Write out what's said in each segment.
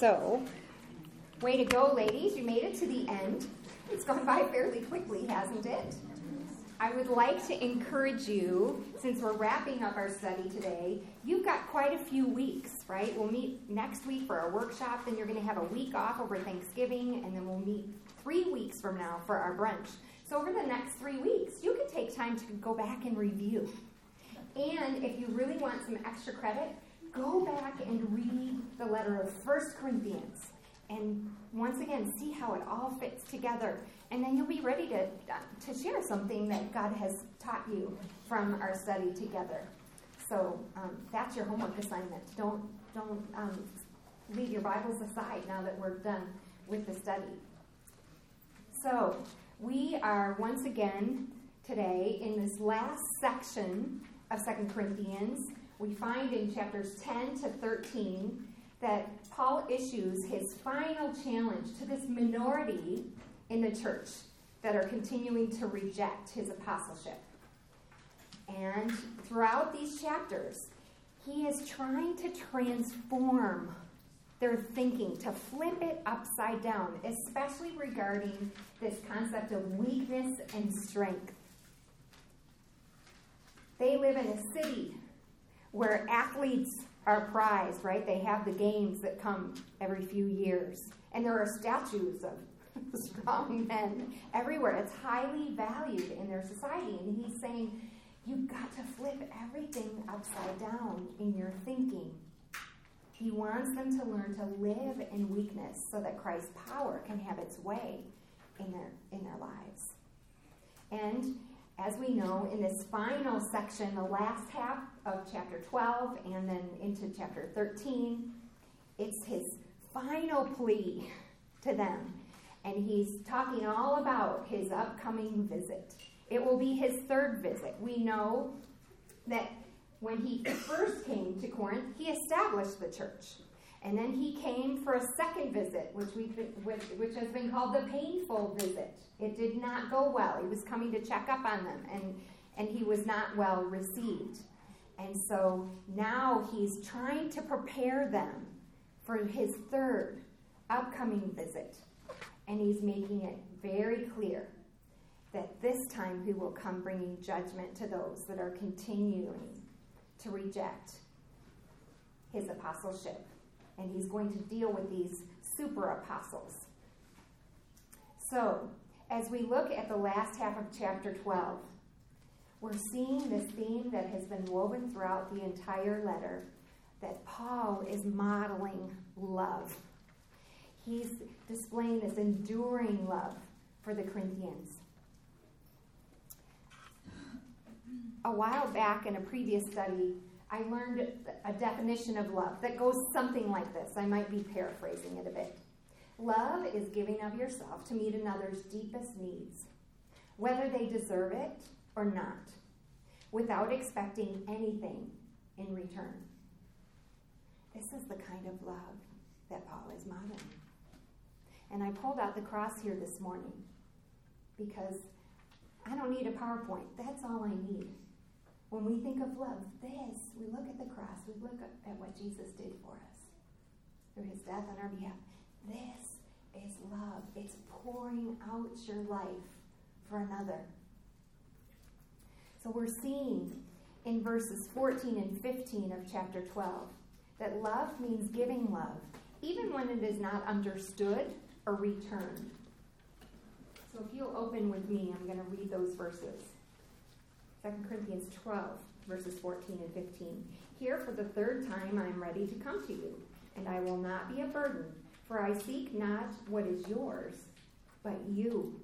So, way to go, ladies. You made it to the end. It's gone by fairly quickly, hasn't it? I would like to encourage you, since we're wrapping up our study today, you've got quite a few weeks, right? We'll meet next week for our workshop, then you're going to have a week off over Thanksgiving, and then we'll meet three weeks from now for our brunch. So, over the next three weeks, you can take time to go back and review. And if you really want some extra credit, go back and read the letter of First Corinthians and once again see how it all fits together. And then you'll be ready to, to share something that god has taught you from our study together. So um, that's your homework assignment. Don't don't um, leave your bibles aside now that we're done with the study. So we are once again today in this last section of Second Corinthians we find in chapters 10 to 13 that Paul issues his final challenge to this minority in the church that are continuing to reject his apostleship. And throughout these chapters, he is trying to transform their thinking, to flip it upside down, especially regarding this concept of weakness and strength. They live in a city where athletes are prized, right? They have the games that come every few years. And there are statues of strong men everywhere. It's highly valued in their society. And he's saying, you've got to flip everything upside down in your thinking. He wants them to learn to live in weakness so that Christ's power can have its way in their, in their lives. And as we know, in this final section, the last half of chapter 12 and then into chapter 13, it's his final plea to them. And he's talking all about his upcoming visit. It will be his third visit. We know that when he first came to Corinth, he established the church. And then he came for a second visit, which, we which, which has been called the painful visit. It did not go well. He was coming to check up on them, and, and he was not well received. And so now he's trying to prepare them for his third upcoming visit. And he's making it very clear that this time he will come bringing judgment to those that are continuing to reject his apostleship. And he's going to deal with these super apostles. So, as we look at the last half of chapter 12, we're seeing this theme that has been woven throughout the entire letter that Paul is modeling love. He's displaying this enduring love for the Corinthians. A while back in a previous study, I learned a definition of love that goes something like this. I might be paraphrasing it a bit. Love is giving of yourself to meet another's deepest needs, whether they deserve it or not, without expecting anything in return. This is the kind of love that Paul is modeling. And I pulled out the cross here this morning because I don't need a PowerPoint. That's all I need. When we think of love, this, we look at the cross, we look at what Jesus did for us through his death on our behalf. This is love. It's pouring out your life for another. So we're seeing in verses 14 and 15 of chapter 12 that love means giving love, even when it is not understood or returned. So if you'll open with me, I'm going to read those verses. 2 Corinthians 12, verses 14 and 15. Here for the third time I am ready to come to you, and I will not be a burden for I seek not what is yours, but you.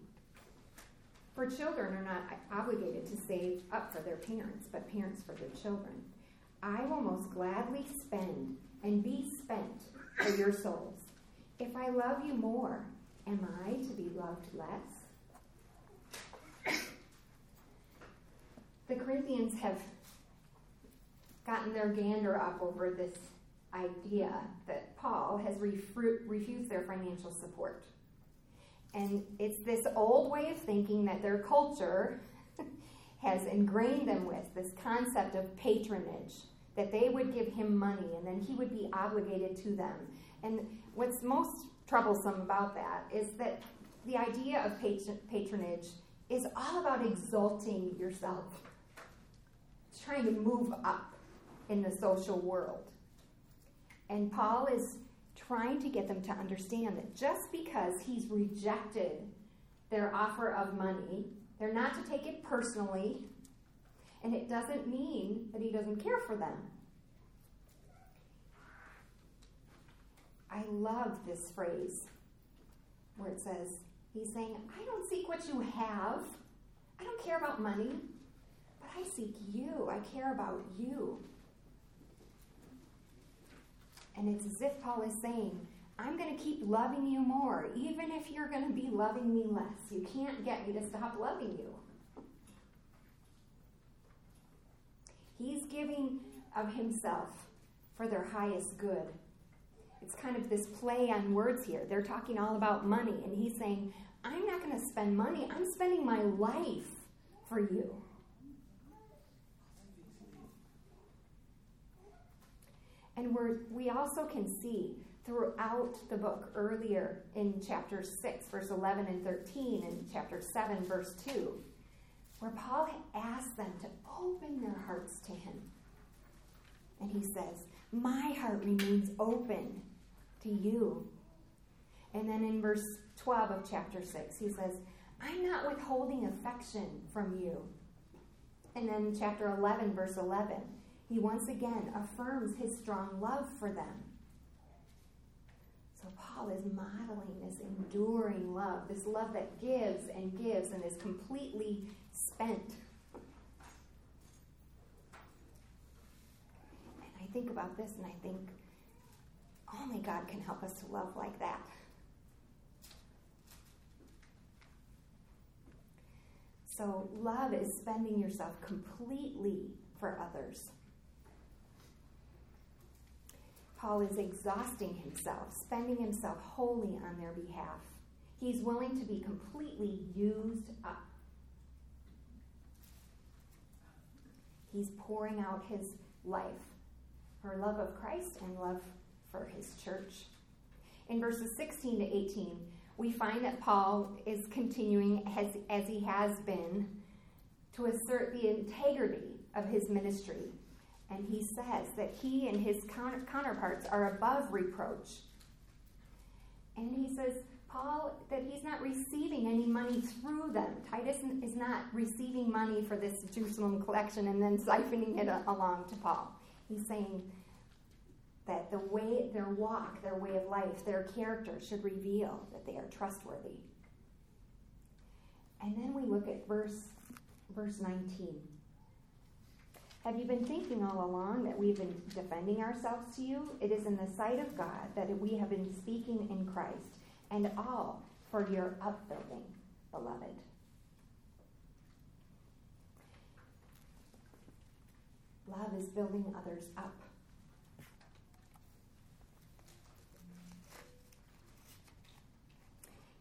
For children are not obligated to save up for their parents, but parents for their children. I will most gladly spend and be spent for your souls. If I love you more, am I to be loved less? The Corinthians have gotten their gander up over this idea that Paul has refused their financial support. And it's this old way of thinking that their culture has ingrained them with this concept of patronage, that they would give him money and then he would be obligated to them. And what's most troublesome about that is that the idea of patronage is all about exalting yourself. Trying to move up in the social world. And Paul is trying to get them to understand that just because he's rejected their offer of money, they're not to take it personally, and it doesn't mean that he doesn't care for them. I love this phrase where it says, He's saying, I don't seek what you have. I don't care about money, I seek you. I care about you. And it's as if Paul is saying, I'm going to keep loving you more, even if you're going to be loving me less. You can't get me to stop loving you. He's giving of himself for their highest good. It's kind of this play on words here. They're talking all about money, and he's saying, I'm not going to spend money, I'm spending my life for you. And we're, we also can see throughout the book, earlier in chapter 6, verse 11 and 13, and chapter 7, verse 2, where Paul asks them to open their hearts to him. And he says, My heart remains open to you. And then in verse 12 of chapter 6, he says, I'm not withholding affection from you. And then chapter 11, verse 11, he once again affirms his strong love for them. So Paul is modeling this enduring love, this love that gives and gives and is completely spent. And I think about this and I think only God can help us to love like that. So, love is spending yourself completely for others. Paul is exhausting himself, spending himself wholly on their behalf. He's willing to be completely used up. He's pouring out his life for love of Christ and love for his church. In verses 16 to 18, we find that Paul is continuing, as, as he has been, to assert the integrity of his ministry. And he says that he and his counterparts are above reproach. And he says, Paul, that he's not receiving any money through them. Titus is not receiving money for this Jerusalem collection and then siphoning it uh, along to Paul. He's saying, that the way their walk, their way of life, their character should reveal that they are trustworthy. And then we look at verse verse 19. Have you been thinking all along that we've been defending ourselves to you? It is in the sight of God that we have been speaking in Christ, and all for your upbuilding, beloved. Love is building others up.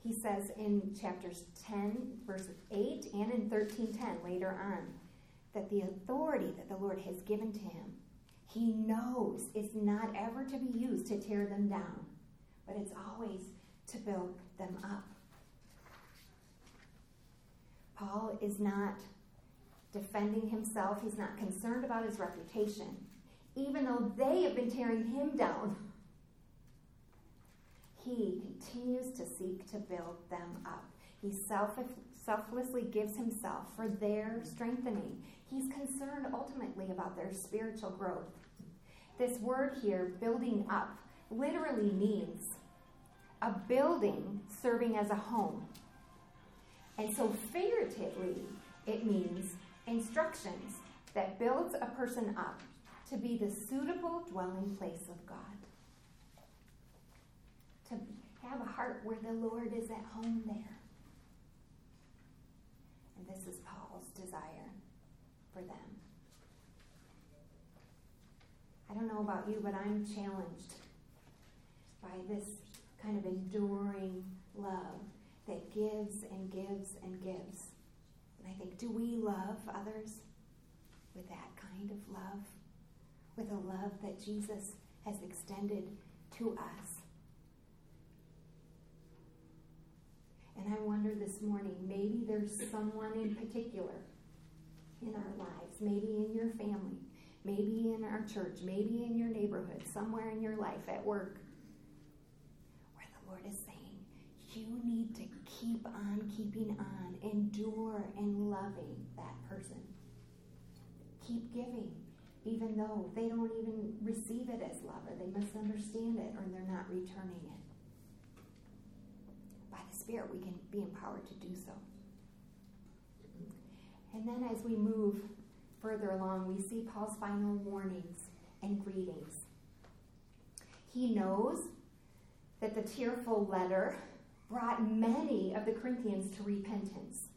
he says in chapters 10, verse 8, and in 13:10 later on, that the authority that the Lord has given to him, he knows it's not ever to be used to tear them down, but it's always to build them up. Paul is not defending himself, he's not concerned about his reputation, even though they have been tearing him down he continues to seek to build them up. He self- selflessly gives himself for their strengthening. He's concerned ultimately about their spiritual growth. This word here, building up, literally means a building serving as a home. And so, figuratively, it means instructions that builds a person up to be the suitable dwelling place of God to have a heart where the Lord is at home there. And this is Paul's desire for them. I don't know about you, but I'm challenged by this kind of enduring love that gives and gives and gives. And I think, do we love others with that kind of love? with a love that Jesus has extended to us. And I wonder this morning, maybe there's someone in particular in our lives, maybe in your family, maybe in our church, maybe in your neighborhood, somewhere in your life, at work, where the Lord is saying, you need to keep on keeping on, endure and loving that person. Keep giving, even though they don't even receive it as love, or they misunderstand it, or they're not returning it. By the Spirit, we can be empowered to do so. And then as we move further along, we see Paul's final warnings and greetings. He knows that the tearful letter brought many of the Corinthians to repentance.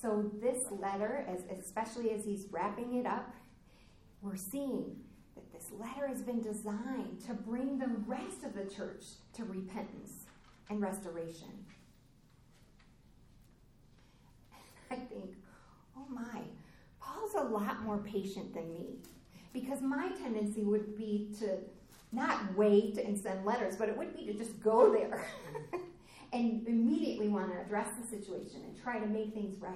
So, this letter, as, especially as he's wrapping it up, we're seeing that this letter has been designed to bring the rest of the church to repentance and restoration. I think, oh my, Paul's a lot more patient than me because my tendency would be to not wait and send letters, but it would be to just go there and immediately want to address the situation and try to make things right.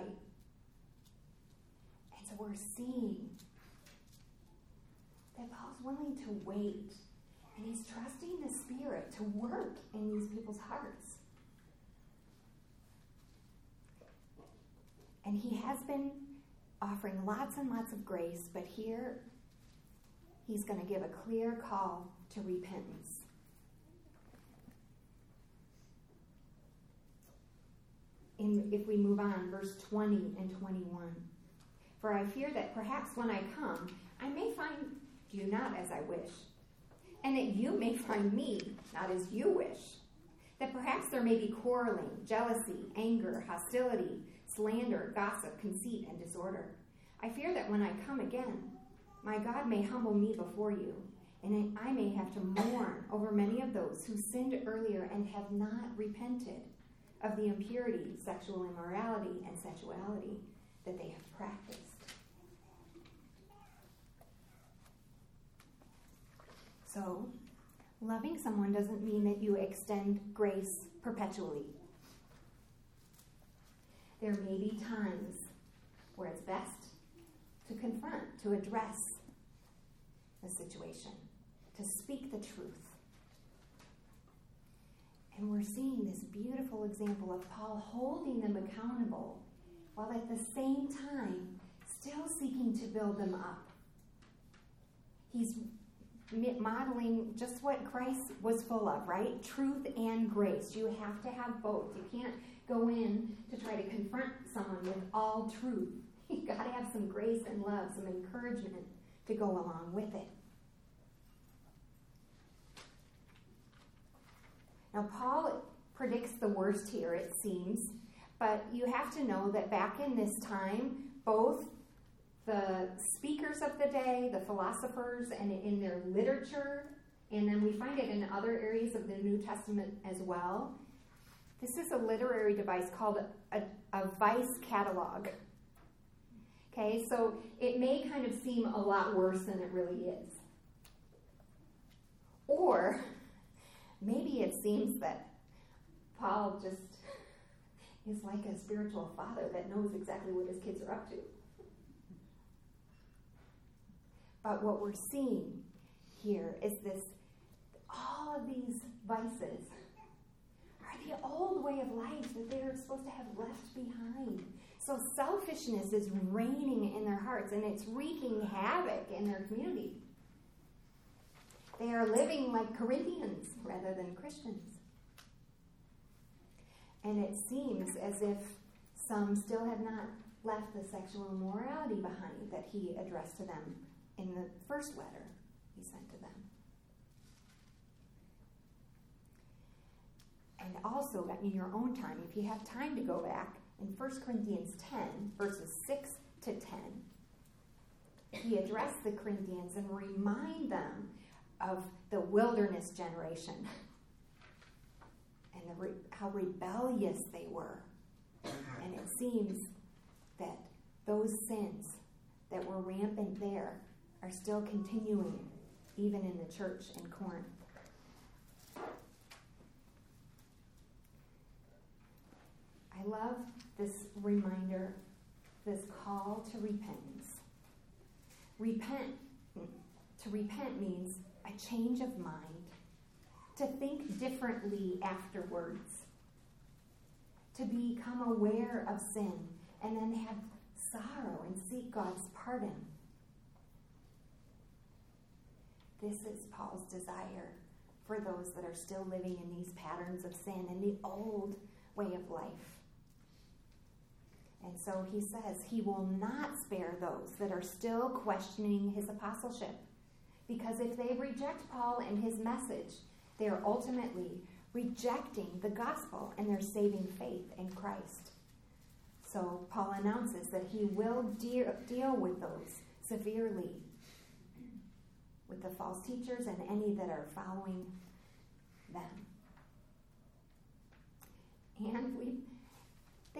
And so we're seeing that Paul's willing to wait and he's trusting the Spirit to work in these people's hearts. And he has been offering lots and lots of grace, but here he's going to give a clear call to repentance. In, if we move on, verse 20 and 21. For I fear that perhaps when I come, I may find you not as I wish, and that you may find me not as you wish. That perhaps there may be quarreling, jealousy, anger, hostility, slander, gossip, conceit, and disorder. I fear that when I come again, my God may humble me before you, and I may have to mourn over many of those who sinned earlier and have not repented of the impurity, sexual immorality, and sensuality that they have practiced. So, loving someone doesn't mean that you extend grace perpetually. There may be times where it's best to confront, to address the situation, to speak the truth. And we're seeing this beautiful example of Paul holding them accountable while at the same time still seeking to build them up. He's modeling just what Christ was full of, right? Truth and grace. You have to have both. You can't go in to try to confront someone with all truth. You've got to have some grace and love, some encouragement to go along with it. Now, Paul predicts the worst here, it seems, but you have to know that back in this time, both the speakers of the day, the philosophers, and in their literature, and then we find it in other areas of the New Testament as well. This is a literary device called a, a vice catalog. Okay, so it may kind of seem a lot worse than it really is. Or maybe it seems that Paul just is like a spiritual father that knows exactly what his kids are up to. But what we're seeing here is this all of these vices the old way of life that they're supposed to have left behind. So selfishness is reigning in their hearts and it's wreaking havoc in their community. They are living like Corinthians rather than Christians. And it seems as if some still have not left the sexual immorality behind that he addressed to them in the first letter he sent to them. And also, in your own time, if you have time to go back, in 1 Corinthians 10, verses 6 to 10, he addressed the Corinthians and remind them of the wilderness generation and re- how rebellious they were. And it seems that those sins that were rampant there are still continuing, even in the church in Corinth. I love this reminder, this call to repentance. Repent, to repent means a change of mind, to think differently afterwards, to become aware of sin, and then have sorrow and seek God's pardon. This is Paul's desire for those that are still living in these patterns of sin and the old way of life. And so he says he will not spare those that are still questioning his apostleship. Because if they reject Paul and his message, they are ultimately rejecting the gospel and their saving faith in Christ. So Paul announces that he will deal, deal with those severely, with the false teachers and any that are following them. And we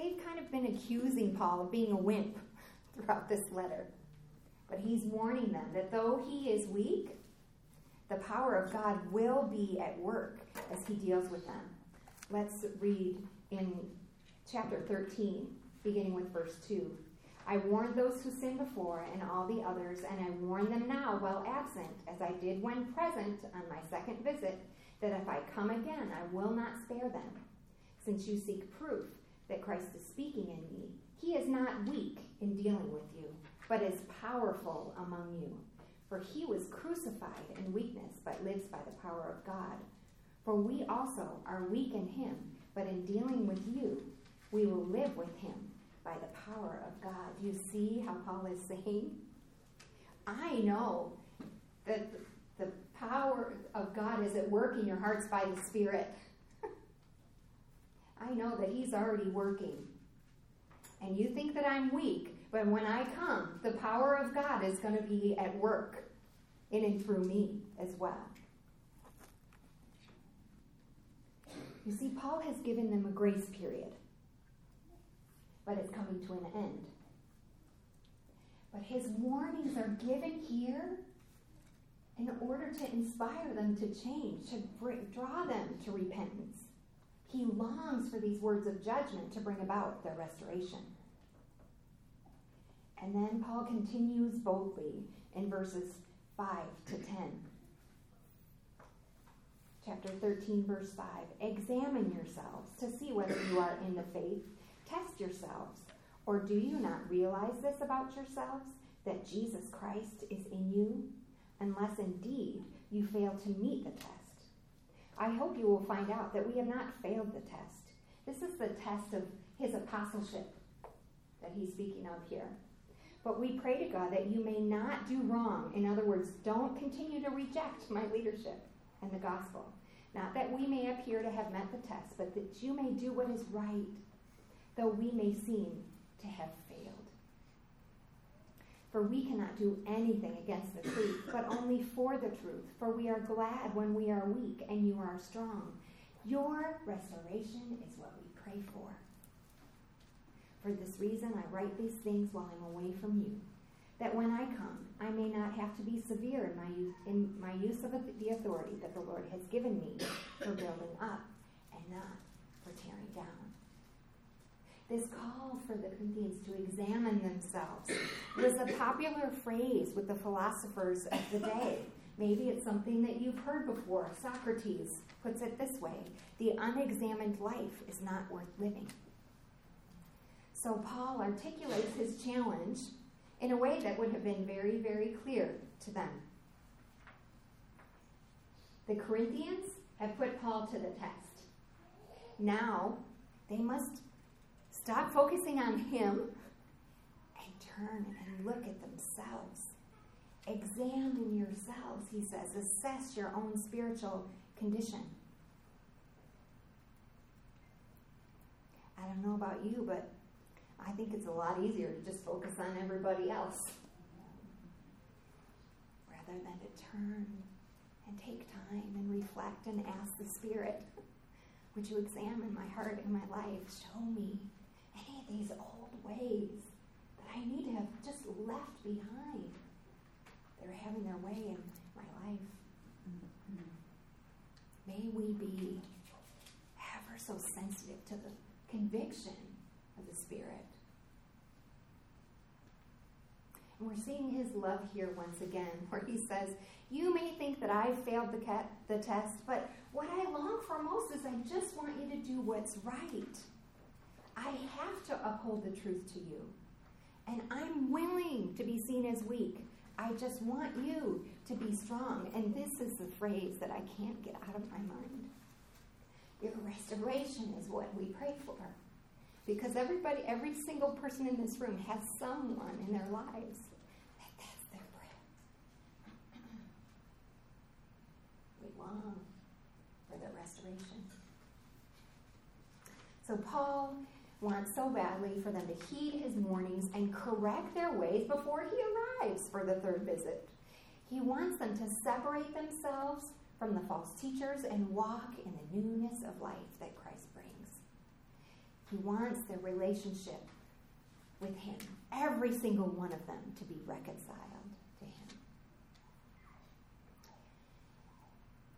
they've kind of been accusing Paul of being a wimp throughout this letter. But he's warning them that though he is weak, the power of God will be at work as he deals with them. Let's read in chapter 13, beginning with verse 2. I warned those who sinned before and all the others, and I warn them now while absent, as I did when present on my second visit, that if I come again, I will not spare them, since you seek proof that Christ is speaking in me. He is not weak in dealing with you, but is powerful among you. For he was crucified in weakness, but lives by the power of God. For we also are weak in him, but in dealing with you, we will live with him by the power of God. You see how Paul is saying? I know that the power of God is at work in your hearts by the Spirit. I know that He's already working. And you think that I'm weak, but when I come, the power of God is going to be at work in and through me as well. You see, Paul has given them a grace period, but it's coming to an end. But his warnings are given here in order to inspire them to change, to bring, draw them to repentance. He longs for these words of judgment to bring about their restoration. And then Paul continues boldly in verses 5 to 10. Chapter 13, verse 5. Examine yourselves to see whether you are in the faith. Test yourselves. Or do you not realize this about yourselves, that Jesus Christ is in you, unless indeed you fail to meet the test? I hope you will find out that we have not failed the test. This is the test of his apostleship that he's speaking of here. But we pray to God that you may not do wrong. In other words, don't continue to reject my leadership and the gospel. Not that we may appear to have met the test, but that you may do what is right, though we may seem to have for we cannot do anything against the truth, but only for the truth. For we are glad when we are weak and you are strong. Your restoration is what we pray for. For this reason, I write these things while I'm away from you, that when I come, I may not have to be severe in my use, in my use of the authority that the Lord has given me for building up and not. This call for the Corinthians to examine themselves was a popular phrase with the philosophers of the day. Maybe it's something that you've heard before. Socrates puts it this way the unexamined life is not worth living. So Paul articulates his challenge in a way that would have been very, very clear to them. The Corinthians have put Paul to the test. Now they must Stop focusing on Him and turn and look at themselves. Examine yourselves, he says. Assess your own spiritual condition. I don't know about you, but I think it's a lot easier to just focus on everybody else rather than to turn and take time and reflect and ask the Spirit, Would you examine my heart and my life? Show me these old ways that I need to have just left behind. They're having their way in my life. May we be ever so sensitive to the conviction of the Spirit. And we're seeing his love here once again, where he says, You may think that I failed the, the test, but what I long for most is I just want you to do what's right. I have to uphold the truth to you. And I'm willing to be seen as weak. I just want you to be strong. And this is the phrase that I can't get out of my mind. Your restoration is what we pray for. Because everybody, every single person in this room has someone in their lives that that's their prayer. We long for the restoration. So Paul wants so badly for them to heed his warnings and correct their ways before he arrives for the third visit. He wants them to separate themselves from the false teachers and walk in the newness of life that Christ brings. He wants their relationship with him, every single one of them, to be reconciled to him.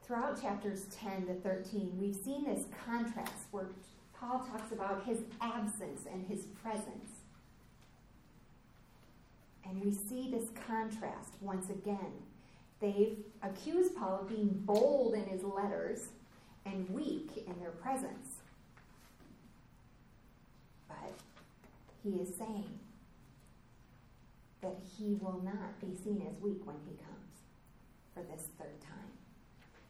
Throughout chapters 10 to 13, we've seen this contrast where Paul talks about his absence and his presence. And we see this contrast once again. They've accused Paul of being bold in his letters and weak in their presence. But he is saying that he will not be seen as weak when he comes for this third time.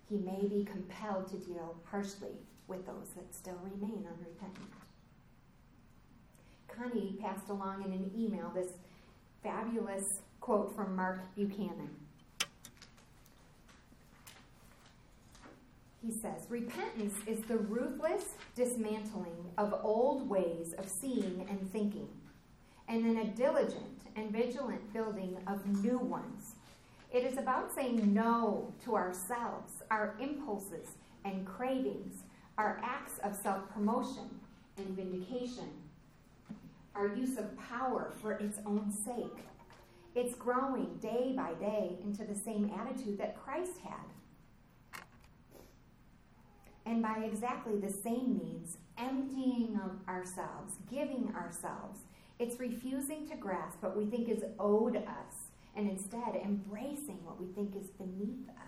He may be compelled to deal harshly with those that still remain unrepentant. Connie passed along in an email this fabulous quote from Mark Buchanan. He says, Repentance is the ruthless dismantling of old ways of seeing and thinking, and then a diligent and vigilant building of new ones. It is about saying no to ourselves, our impulses and cravings, our acts of self promotion and vindication, our use of power for its own sake. It's growing day by day into the same attitude that Christ had. And by exactly the same means, emptying of ourselves, giving ourselves. It's refusing to grasp what we think is owed us and instead embracing what we think is beneath us.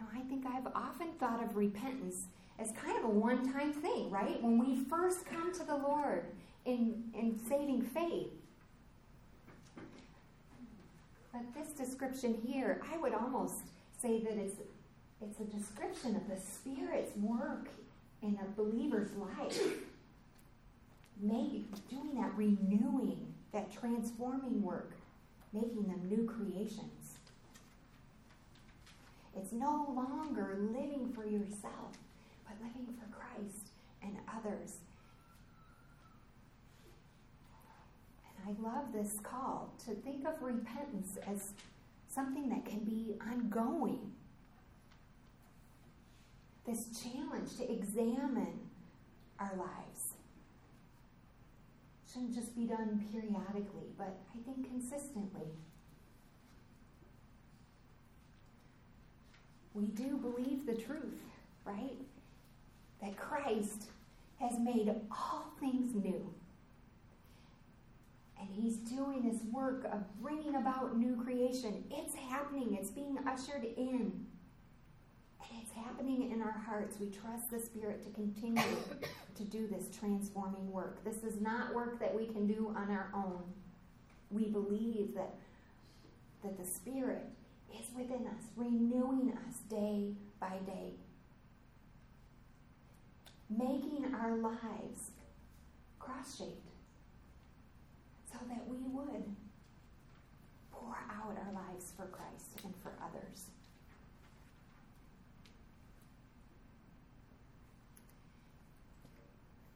Now, I think I've often thought of repentance as kind of a one time thing, right? When we first come to the Lord in, in saving faith. But this description here, I would almost say that it's, it's a description of the Spirit's work in a believer's life. Make, doing that renewing, that transforming work, making them new creations. It's no longer living for yourself, but living for Christ and others. And I love this call to think of repentance as something that can be ongoing. This challenge to examine our lives shouldn't just be done periodically, but I think consistently. We do believe the truth, right? That Christ has made all things new. And he's doing this work of bringing about new creation. It's happening, it's being ushered in. And it's happening in our hearts. We trust the Spirit to continue to do this transforming work. This is not work that we can do on our own. We believe that, that the Spirit is within us, renewing us day by day, making our lives cross shaped so that we would pour out our lives for Christ and for others.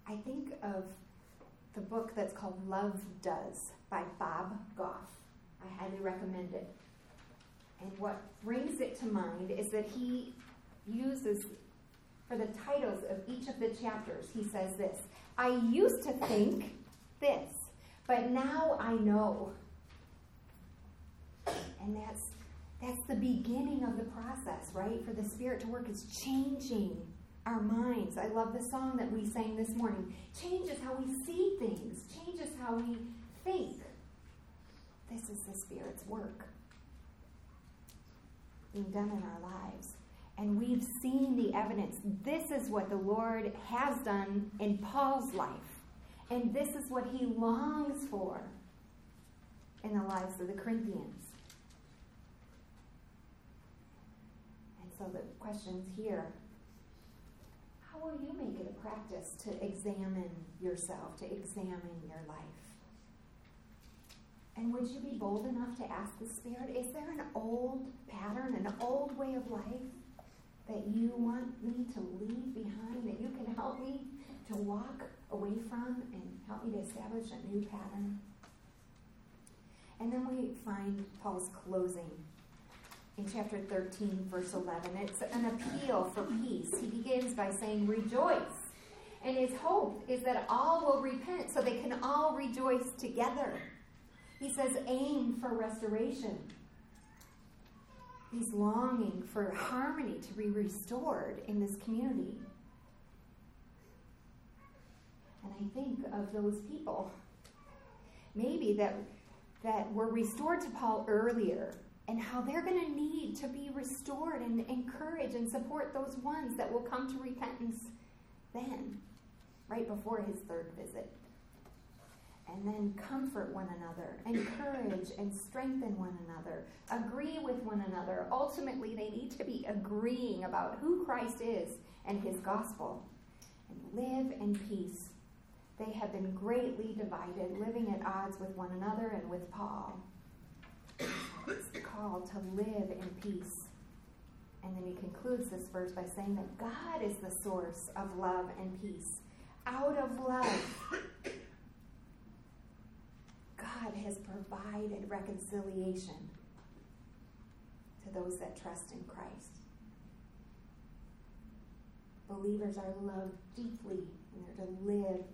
I think of the book that's called Love Does by Bob Goff. I highly recommend it. And what brings it to mind is that he uses, for the titles of each of the chapters, he says this I used to think this, but now I know. And that's that's the beginning of the process, right? For the Spirit to work is changing our minds. I love the song that we sang this morning. Changes how we see things, changes how we think. This is the Spirit's work being done in our lives. And we've seen the evidence. This is what the Lord has done in Paul's life. And this is what he longs for in the lives of the Corinthians. And so the questions here how will you make it a practice to examine yourself, to examine your life? And would you be bold enough to ask the Spirit, is there an old pattern, an old way of life that you want me to leave behind, that you can help me to walk away from and help me to establish a new pattern? And then we find Paul's closing in chapter 13, verse 11. It's an appeal for peace. He begins by saying, Rejoice. And his hope is that all will repent so they can all rejoice together. He says, Aim for restoration. He's longing for harmony to be restored in this community. And I think of those people, maybe that, that were restored to Paul earlier, and how they're going to need to be restored and encourage and support those ones that will come to repentance then, right before his third visit. And then comfort one another, encourage and strengthen one another, agree with one another. Ultimately, they need to be agreeing about who Christ is and his gospel and live in peace. They have been greatly divided, living at odds with one another and with Paul It's the call to live in peace. And then he concludes this verse by saying that God is the source of love and peace. Out of love, God has provided reconciliation to those that trust in Christ. Believers are loved deeply and they're to live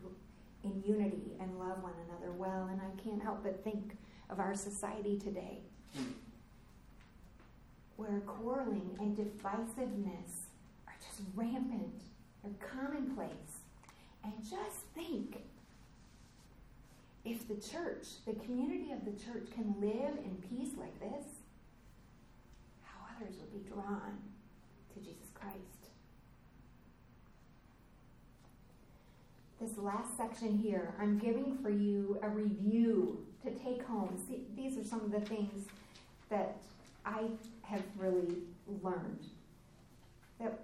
in unity and love one another well. And I can't help but think of our society today where quarreling and divisiveness are just rampant, they're commonplace. And just think if the church, the community of the church, can live in peace like this, how others would be drawn to Jesus Christ. This last section here, I'm giving for you a review to take home. See, these are some of the things that I have really learned that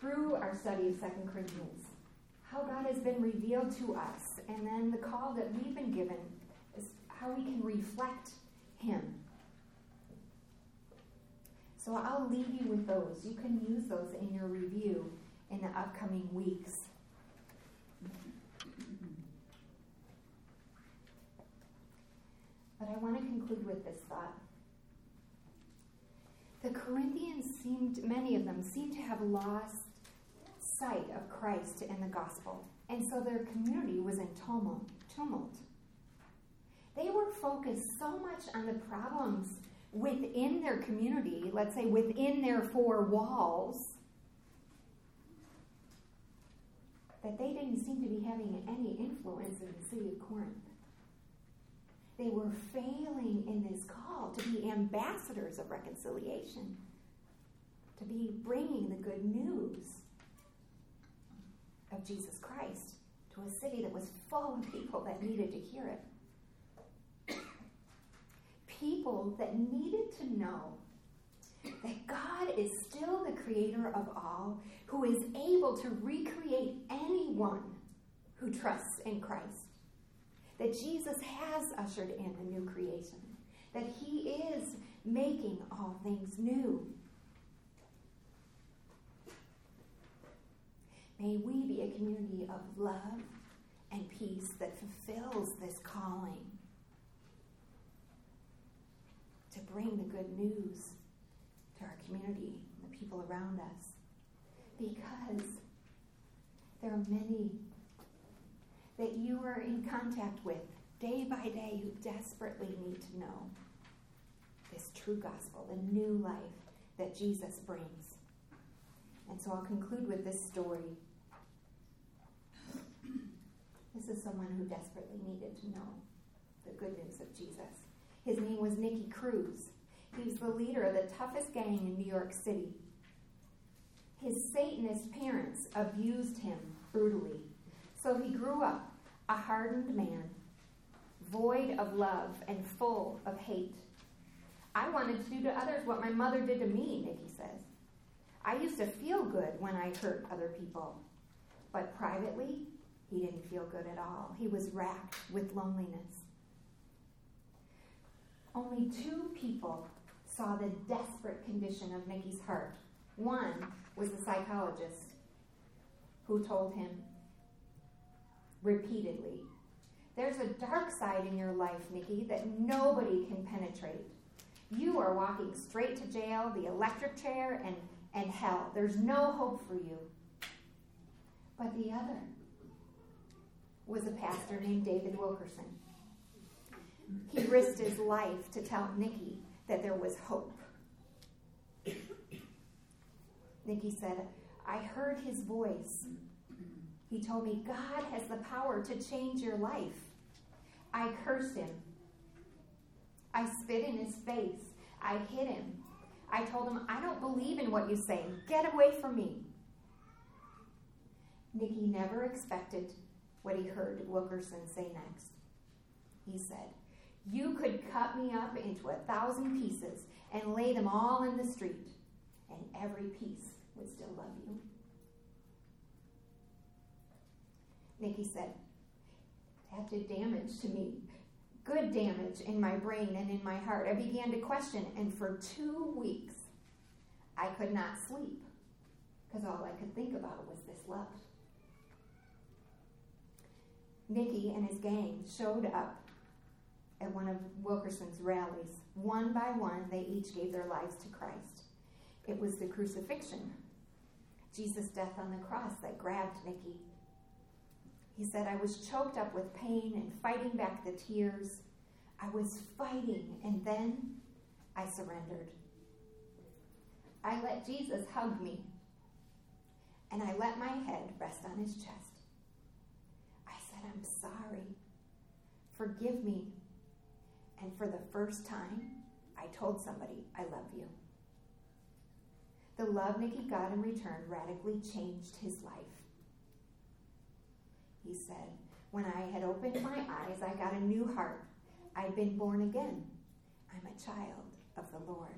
through our study of Second Corinthians, has been revealed to us, and then the call that we've been given is how we can reflect Him. So I'll leave you with those. You can use those in your review in the upcoming weeks. But I want to conclude with this thought. The Corinthians seemed, many of them, seemed to have lost sight of Christ in the gospel. And so their community was in tumult. tumult. They were focused so much on the problems within their community, let's say within their four walls, that they didn't seem to be having any influence in the city of Corinth. They were failing in this call to be ambassadors of reconciliation, to be bringing the good news of Jesus Christ to a city that was full of people that needed to hear it. People that needed to know that God is still the creator of all, who is able to recreate anyone who trusts in Christ that Jesus has ushered in a new creation, that he is making all things new. May we be a community of love and peace that fulfills this calling to bring the good news to our community and the people around us. Because there are many that you are in contact with day by day who desperately need to know this true gospel, the new life that Jesus brings. And so I'll conclude with this story. This is someone who desperately needed to know the good news of Jesus. His name was Nicky Cruz. He was the leader of the toughest gang in New York City. His Satanist parents abused him brutally. So he grew up a hardened man, void of love and full of hate. I wanted to do to others what my mother did to me, Nicky says. I used to feel good when I hurt other people, but privately, he didn't feel good at all. He was racked with loneliness. Only two people saw the desperate condition of Nicky's heart. One was the psychologist who told him repeatedly, There's a dark side in your life, Nicky, that nobody can penetrate. You are walking straight to jail, the electric chair, and, and hell. There's no hope for you. But the other was a pastor named David Wilkerson. He risked his life to tell Nicky that there was hope. Nicky said, I heard his voice. He told me, God has the power to change your life. I cursed him. I spit in his face. I hit him. I told him, I don't believe in what you say. Get away from me. Nicky never expected what he heard Wilkerson say next. He said, You could cut me up into a thousand pieces and lay them all in the street, and every piece would still love you. Nicky said, That did damage to me. Good damage in my brain and in my heart. I began to question, and for two weeks, I could not sleep because all I could think about was this love. Nicky and his gang showed up at one of Wilkerson's rallies. One by one, they each gave their lives to Christ. It was the crucifixion, Jesus' death on the cross, that grabbed Nicky. He said, I was choked up with pain and fighting back the tears. I was fighting, and then I surrendered. I let Jesus hug me, and I let my head rest on his chest. I said, I'm sorry. Forgive me. And for the first time, I told somebody, I love you. The love Nicky got in return radically changed his life he said. When I had opened my eyes, I got a new heart. I'd been born again. I'm a child of the Lord.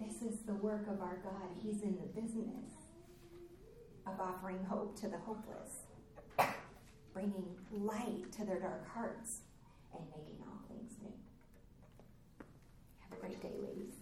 This is the work of our God. He's in the business of offering hope to the hopeless, bringing light to their dark hearts, and making all things new. Have a great day, ladies.